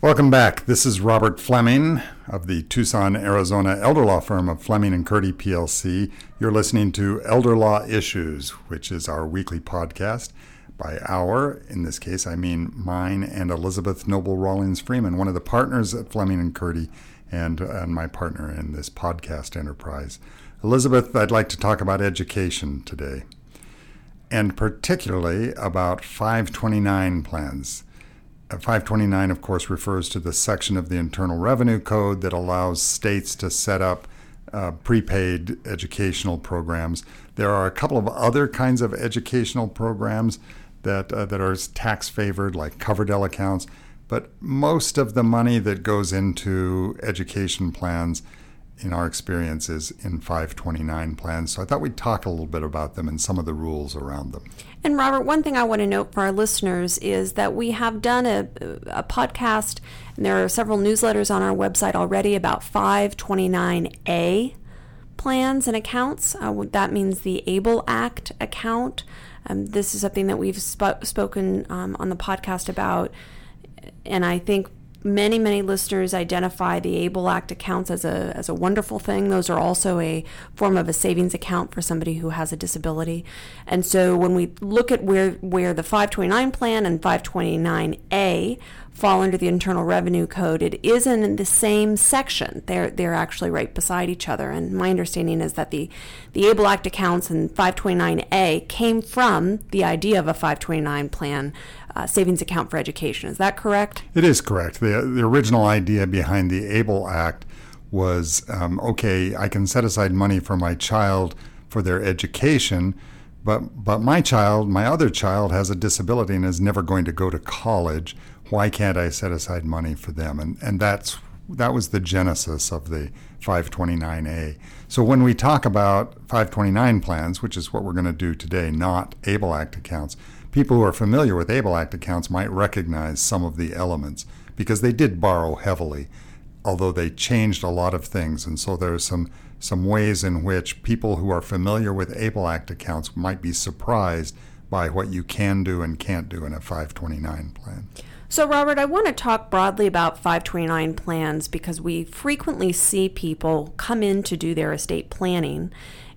Welcome back. This is Robert Fleming of the Tucson, Arizona elder law firm of Fleming and Curti PLC. You're listening to Elder Law Issues, which is our weekly podcast. By our, in this case, I mean mine and Elizabeth Noble Rawlings Freeman, one of the partners at Fleming and Curti, and, and my partner in this podcast enterprise. Elizabeth, I'd like to talk about education today, and particularly about 529 plans. 529, of course, refers to the section of the Internal Revenue Code that allows states to set up uh, prepaid educational programs. There are a couple of other kinds of educational programs that, uh, that are tax favored, like Coverdell accounts, but most of the money that goes into education plans in our experience is in 529 plans. So I thought we'd talk a little bit about them and some of the rules around them. And Robert, one thing I want to note for our listeners is that we have done a, a podcast, and there are several newsletters on our website already about 529A plans and accounts. Uh, that means the ABLE Act account. Um, this is something that we've sp- spoken um, on the podcast about, and I think many many listeners identify the able act accounts as a as a wonderful thing. Those are also a form of a savings account for somebody who has a disability. And so when we look at where where the 529 plan and 529a fall under the internal revenue code it isn't in the same section. They're they're actually right beside each other. And my understanding is that the the able act accounts and 529a came from the idea of a 529 plan uh, savings account for education. Is that correct? It is correct. The, the original idea behind the ABLE Act was um, okay, I can set aside money for my child for their education, but, but my child, my other child, has a disability and is never going to go to college. Why can't I set aside money for them? And, and that's, that was the genesis of the 529A. So when we talk about 529 plans, which is what we're going to do today, not ABLE Act accounts, people who are familiar with ABLE Act accounts might recognize some of the elements because they did borrow heavily, although they changed a lot of things. And so there are some, some ways in which people who are familiar with ABLE Act accounts might be surprised by what you can do and can't do in a 529 plan. So, Robert, I want to talk broadly about 529 plans because we frequently see people come in to do their estate planning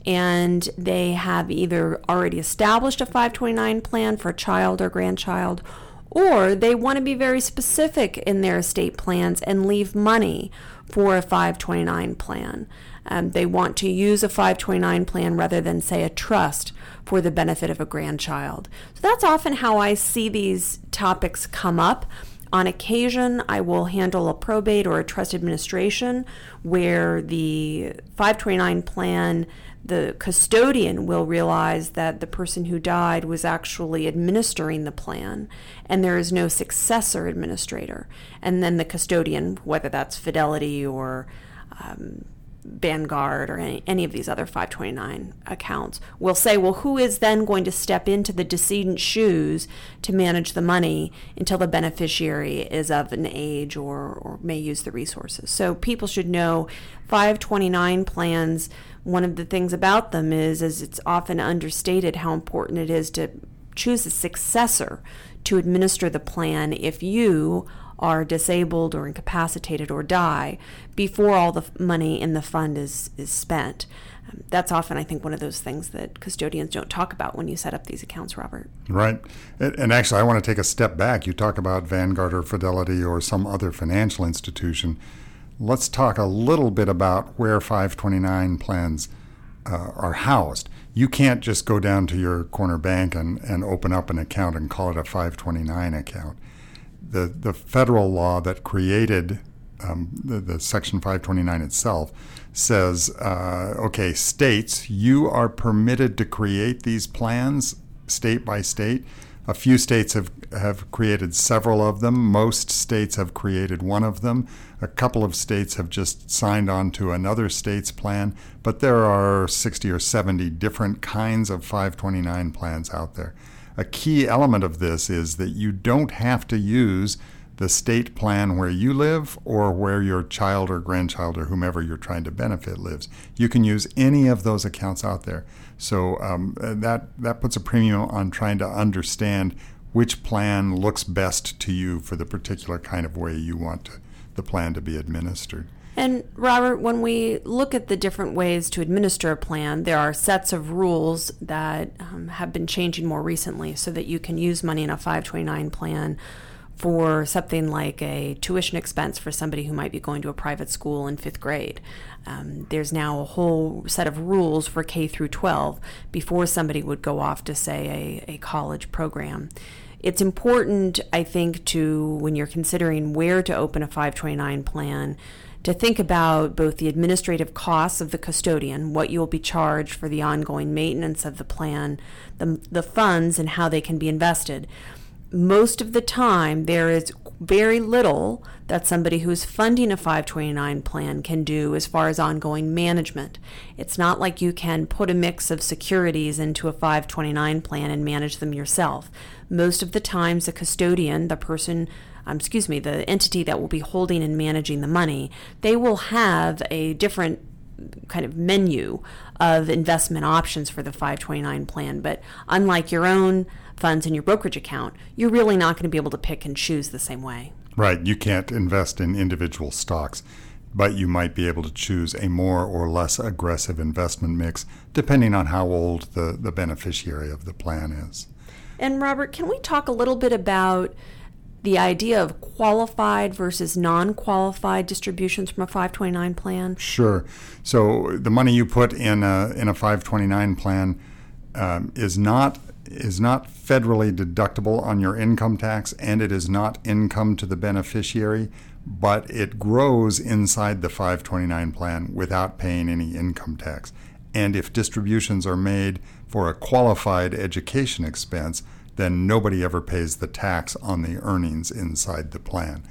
and they have either already established a 529 plan for a child or grandchild, or they want to be very specific in their estate plans and leave money for a 529 plan. Um, they want to use a 529 plan rather than, say, a trust for the benefit of a grandchild. So that's often how I see these topics come up. On occasion, I will handle a probate or a trust administration where the 529 plan the custodian will realize that the person who died was actually administering the plan and there is no successor administrator. And then the custodian, whether that's Fidelity or um, Vanguard or any, any of these other 529 accounts will say, well, who is then going to step into the decedent's shoes to manage the money until the beneficiary is of an age or, or may use the resources? So people should know 529 plans. One of the things about them is, is it's often understated how important it is to choose a successor to administer the plan if you are disabled or incapacitated or die before all the money in the fund is, is spent. Um, that's often, I think, one of those things that custodians don't talk about when you set up these accounts, Robert. Right. And actually, I want to take a step back. You talk about Vanguard or Fidelity or some other financial institution. Let's talk a little bit about where 529 plans uh, are housed. You can't just go down to your corner bank and, and open up an account and call it a 529 account the, the federal law that created um, the, the, Section 529 itself says, uh, okay, states, you are permitted to create these plans state by state. A few states have, have created several of them. Most states have created one of them. A couple of states have just signed on to another state's plan, but there are 60 or 70 different kinds of 529 plans out there a key element of this is that you don't have to use the state plan where you live or where your child or grandchild or whomever you're trying to benefit lives. You can use any of those accounts out there. So um, that that puts a premium on trying to understand which plan looks best to you for the particular kind of way you want to, the plan to be administered. And Robert, when we look at the different ways to administer a plan, there are sets of rules that um, have been changing more recently so that you can use money in a 529 plan for something like a tuition expense for somebody who might be going to a private school in fifth grade. Um, there's now a whole set of rules for K through 12 before somebody would go off to, say, a, a college program. It's important, I think, to when you're considering where to open a 529 plan to think about both the administrative costs of the custodian, what you'll be charged for the ongoing maintenance of the plan, the, the funds, and how they can be invested. Most of the time, there is very little that somebody who's funding a 529 plan can do as far as ongoing management. It's not like you can put a mix of securities into a 529 plan and manage them yourself. Most of the times, the custodian, the person um, excuse me, the entity that will be holding and managing the money, they will have a different kind of menu of investment options for the 529 plan. But unlike your own funds in your brokerage account, you're really not going to be able to pick and choose the same way. Right. You can't invest in individual stocks, but you might be able to choose a more or less aggressive investment mix depending on how old the, the beneficiary of the plan is. And Robert, can we talk a little bit about the idea of qualified versus non qualified distributions from a 529 plan? Sure. So the money you put in a, in a 529 plan um, is not is not federally deductible on your income tax and it is not income to the beneficiary, but it grows inside the 529 plan without paying any income tax. And if distributions are made for a qualified education expense, then nobody ever pays the tax on the earnings inside the plan.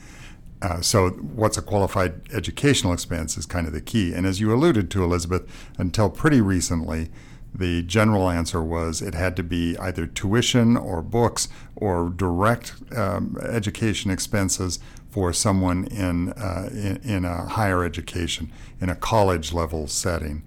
Uh, so, what's a qualified educational expense is kind of the key. And as you alluded to, Elizabeth, until pretty recently, the general answer was it had to be either tuition or books or direct um, education expenses for someone in, uh, in, in a higher education, in a college level setting.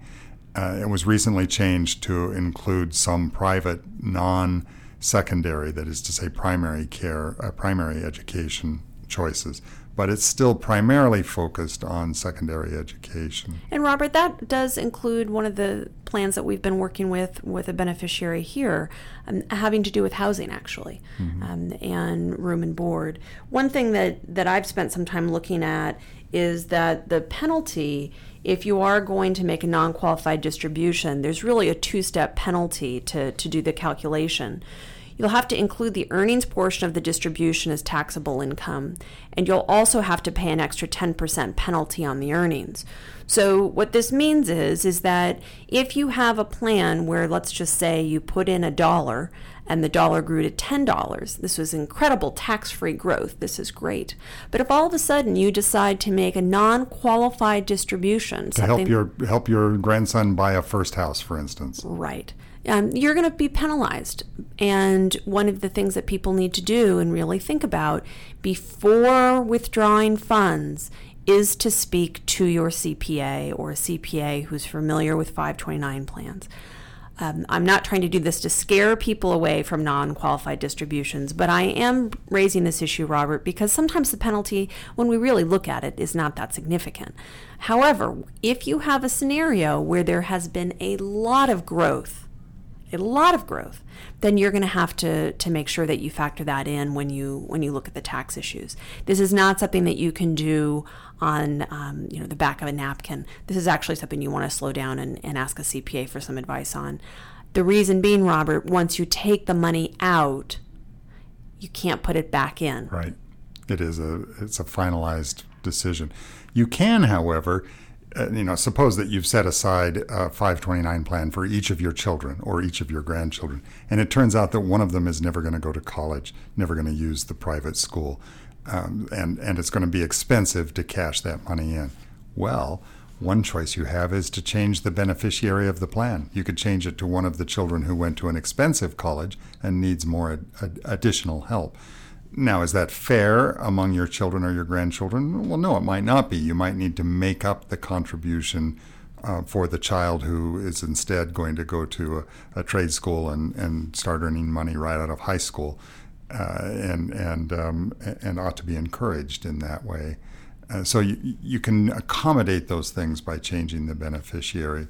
Uh, it was recently changed to include some private non secondary, that is to say, primary care, uh, primary education choices. But it's still primarily focused on secondary education. And Robert, that does include one of the plans that we've been working with with a beneficiary here, um, having to do with housing actually, mm-hmm. um, and room and board. One thing that that I've spent some time looking at is that the penalty if you are going to make a non qualified distribution, there's really a two step penalty to, to do the calculation you'll have to include the earnings portion of the distribution as taxable income, and you'll also have to pay an extra 10% penalty on the earnings. So what this means is is that if you have a plan where let's just say you put in a dollar and the dollar grew to $10, this was incredible tax-free growth. This is great. But if all of a sudden you decide to make a non-qualified distribution to help your help your grandson buy a first house for instance. Right um, you're going to be penalized. And one of the things that people need to do and really think about before withdrawing funds is to speak to your CPA or a CPA who's familiar with 529 plans. Um, I'm not trying to do this to scare people away from non qualified distributions, but I am raising this issue, Robert, because sometimes the penalty, when we really look at it, is not that significant. However, if you have a scenario where there has been a lot of growth a lot of growth, then you're going to have to to make sure that you factor that in when you when you look at the tax issues. This is not something that you can do on um, you know the back of a napkin. This is actually something you want to slow down and, and ask a CPA for some advice on. The reason being, Robert, once you take the money out, you can't put it back in. Right. It is a it's a finalized decision. You can, however, uh, you know, suppose that you've set aside a 529 plan for each of your children or each of your grandchildren, and it turns out that one of them is never going to go to college, never going to use the private school, um, and, and it's going to be expensive to cash that money in. Well, one choice you have is to change the beneficiary of the plan. You could change it to one of the children who went to an expensive college and needs more ad- ad- additional help. Now, is that fair among your children or your grandchildren? Well, no, it might not be. You might need to make up the contribution uh, for the child who is instead going to go to a, a, trade school and, and start earning money right out of high school. uh, and and um, and ought to be encouraged in that way. Uh, so you, you can accommodate those things by changing the beneficiary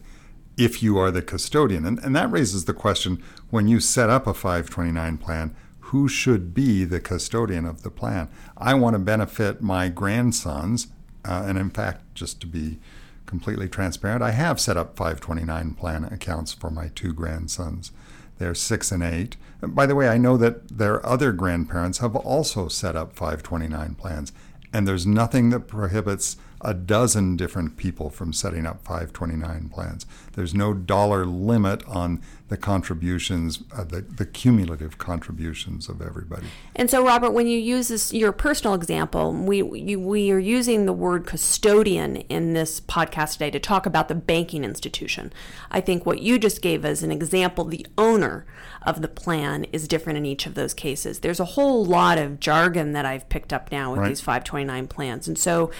if you are the custodian. And, and that raises the question when you set up a 529 plan, who should be the custodian of the plan? I want to benefit my grandsons. Uh, and in fact, just to be completely transparent, I have set up 529 plan accounts for my two grandsons. They're six and eight. And by the way, I know that their other grandparents have also set up 529 plans, and there's nothing that prohibits a dozen different people from setting up 529 plans. There's no dollar limit on the contributions, uh, the, the cumulative contributions of everybody. And so, Robert, when you use this, your personal example, we you, we are using the word custodian in this podcast today to talk about the banking institution. I think what you just gave as an example, the owner of the plan is different in each of those cases. There's a whole lot of jargon that I've picked up now with Right. these 529 plans, and so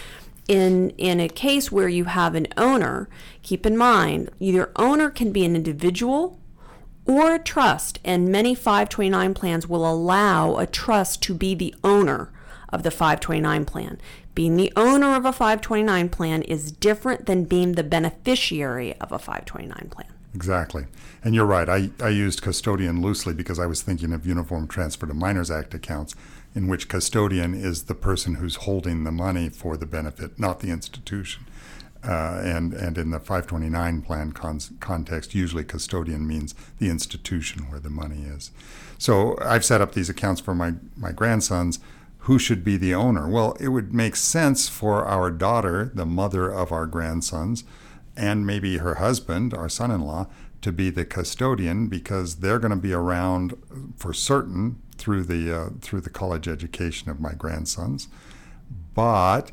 in in a case where you have an owner, keep in mind either owner can be an individual or a trust, and many 529 plans will allow a trust to be the owner of the 529 plan. Being the owner of a 529 plan is different than being the beneficiary of a 529 plan. Exactly. And you're right. I, I used custodian loosely because I was thinking of Uniform Transfer to Minors Act accounts, in which custodian is the person who's holding the money for the benefit, not the institution. Uh, and, and in the 529 plan con- context, usually custodian means the institution where the money is. So I've set up these accounts for my, my grandsons. Who should be the owner? Well, it would make sense for our daughter, the mother of our grandsons, and maybe her husband, our son in law, to be the custodian because they're going to be around for certain through the, uh, through the college education of my grandsons. But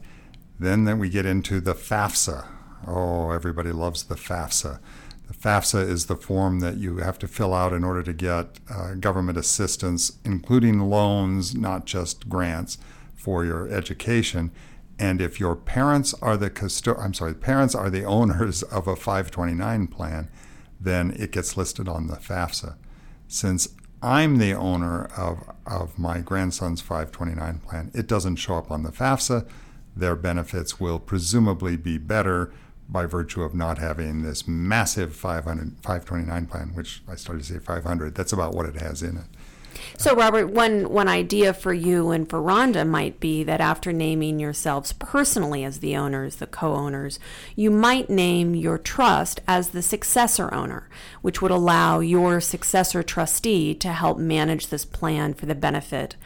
then, then we get into the FAFSA. Oh, everybody loves the FAFSA. The FAFSA is the form that you have to fill out in order to get uh, government assistance, including loans, not just grants, for your education. And if your parents are the custo- I'm sorry, parents are the owners of a 529 plan, then it gets listed on the FAFSA. Since I'm the owner of, of my grandson's 529 plan, it doesn't show up on the FAFSA. Their benefits will presumably be better by virtue of not having this massive 500, 529 plan, which I started to say 500. That's about what it has in it. So, Robert, one one idea for you and for Rhonda might be that after naming yourselves personally as the owners, the co-owners, you might name your trust as the successor owner, which would allow your successor trustee to help manage this plan for the benefit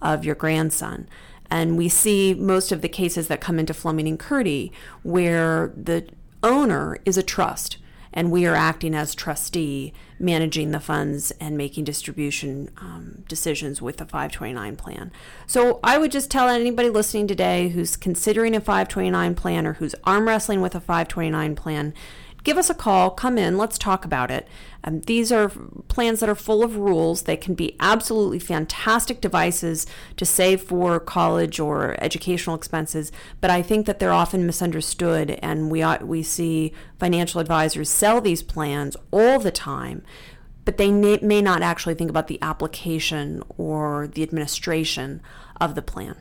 of your grandson. And we see most of the cases that come into Fleming and Curti where the owner is a trust and we are acting as trustee, managing the funds and making distribution um, decisions with the 529 plan. So I would just tell anybody listening today who's considering a 529 plan or who's arm wrestling with a 529 plan, give us a call, come in, let's talk about it. Um, these are plans that are full of rules. They can be absolutely fantastic devices to save for college or educational expenses, but I think that they're often misunderstood, and we ought, we see financial advisors sell these plans all the time. But they may, may not actually think about the application or the administration of the plan.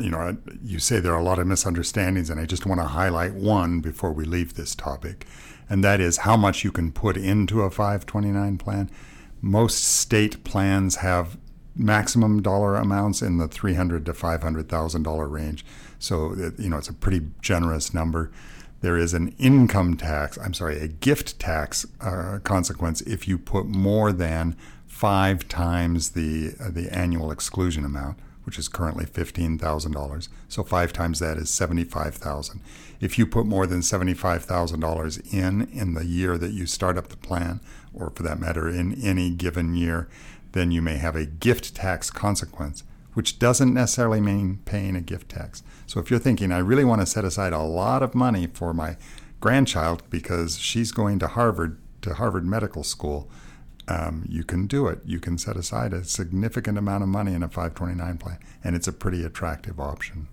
You know, you say there are a lot of misunderstandings, and I just want to highlight one before we leave this topic, and that is how much you can put into a 529 plan. Most state plans have maximum dollar amounts in the 300 to 500 thousand dollar range, so you know it's a pretty generous number. There is an income tax, I'm sorry, a gift tax uh, consequence if you put more than five times the uh, the annual exclusion amount which is currently $15,000. So 5 times that is 75,000. If you put more than $75,000 in in the year that you start up the plan or for that matter in any given year, then you may have a gift tax consequence, which doesn't necessarily mean paying a gift tax. So if you're thinking I really want to set aside a lot of money for my grandchild because she's going to Harvard to Harvard Medical School, um, you can do it. You can set aside a significant amount of money in a 529 plan, and it's a pretty attractive option.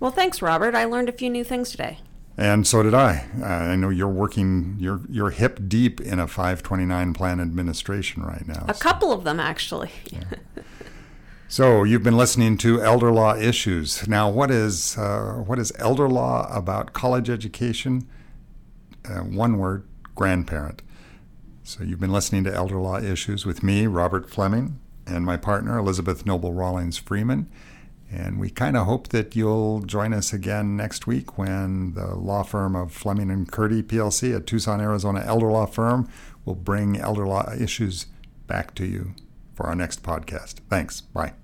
Well, thanks, Robert. I learned a few new things today. And so did I. Uh, I know you're working, you're you're hip deep in a 529 plan administration right now. A so- couple of them, actually. So you've been listening to Elder Law Issues. Now, what is uh, what is elder law about college education? Uh, one word: grandparent. So you've been listening to Elder Law Issues with me, Robert Fleming, and my partner Elizabeth Noble Rawlings Freeman. And we kind of hope that you'll join us again next week when the law firm of Fleming and Curti PLC, a Tucson, Arizona elder law firm, will bring elder law issues back to you for our next podcast. Thanks. Bye.